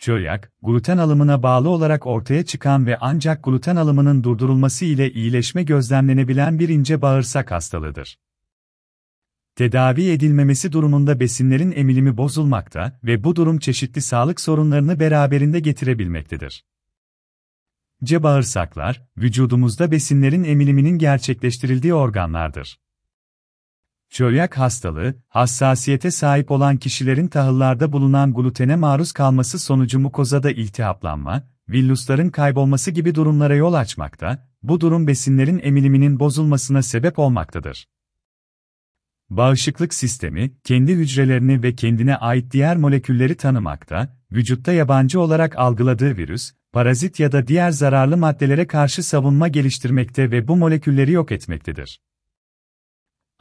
Çölyak, gluten alımına bağlı olarak ortaya çıkan ve ancak gluten alımının durdurulması ile iyileşme gözlemlenebilen bir ince bağırsak hastalığıdır. Tedavi edilmemesi durumunda besinlerin emilimi bozulmakta ve bu durum çeşitli sağlık sorunlarını beraberinde getirebilmektedir. C bağırsaklar, vücudumuzda besinlerin emiliminin gerçekleştirildiği organlardır. Çölyak hastalığı, hassasiyete sahip olan kişilerin tahıllarda bulunan glutene maruz kalması sonucu mukozada iltihaplanma, villusların kaybolması gibi durumlara yol açmakta, bu durum besinlerin emiliminin bozulmasına sebep olmaktadır. Bağışıklık sistemi, kendi hücrelerini ve kendine ait diğer molekülleri tanımakta, vücutta yabancı olarak algıladığı virüs, parazit ya da diğer zararlı maddelere karşı savunma geliştirmekte ve bu molekülleri yok etmektedir.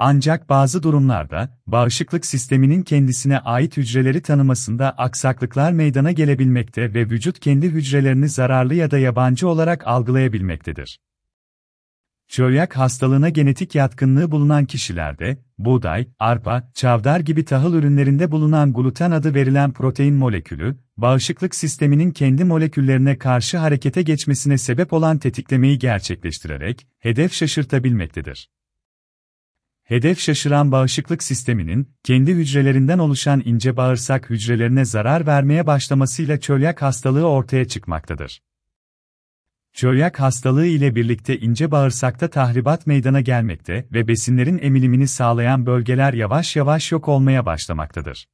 Ancak bazı durumlarda, bağışıklık sisteminin kendisine ait hücreleri tanımasında aksaklıklar meydana gelebilmekte ve vücut kendi hücrelerini zararlı ya da yabancı olarak algılayabilmektedir. Çölyak hastalığına genetik yatkınlığı bulunan kişilerde, buğday, arpa, çavdar gibi tahıl ürünlerinde bulunan gluten adı verilen protein molekülü, bağışıklık sisteminin kendi moleküllerine karşı harekete geçmesine sebep olan tetiklemeyi gerçekleştirerek, hedef şaşırtabilmektedir. Hedef şaşıran bağışıklık sisteminin, kendi hücrelerinden oluşan ince bağırsak hücrelerine zarar vermeye başlamasıyla çölyak hastalığı ortaya çıkmaktadır. Çölyak hastalığı ile birlikte ince bağırsakta tahribat meydana gelmekte ve besinlerin emilimini sağlayan bölgeler yavaş yavaş yok olmaya başlamaktadır.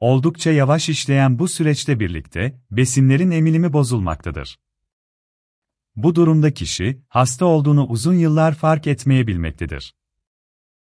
Oldukça yavaş işleyen bu süreçte birlikte, besinlerin emilimi bozulmaktadır. Bu durumda kişi, hasta olduğunu uzun yıllar fark etmeyebilmektedir.